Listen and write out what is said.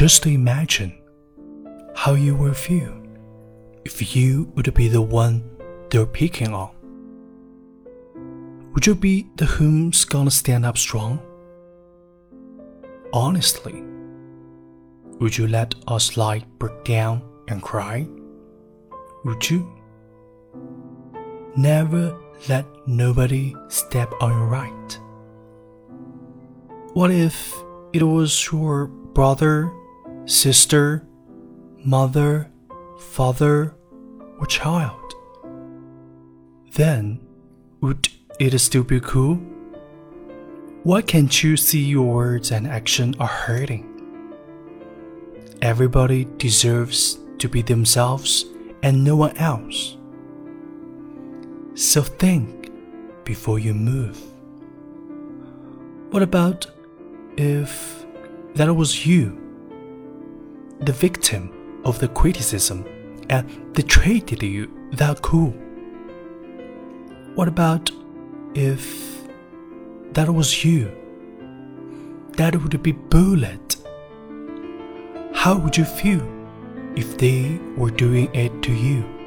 Just imagine how you will feel if you would be the one they're picking on. Would you be the whom's gonna stand up strong? Honestly, would you let a slide break down and cry? Would you? Never let nobody step on your right. What if it was your brother, sister, mother, father, or child? Then, would it still be cool? Why can't you see your words and action are hurting? Everybody deserves to be themselves and no one else. So think before you move. What about if that was you, the victim of the criticism, and they treated you that cool? What about if that was you? That would be bullet. How would you feel if they were doing it to you?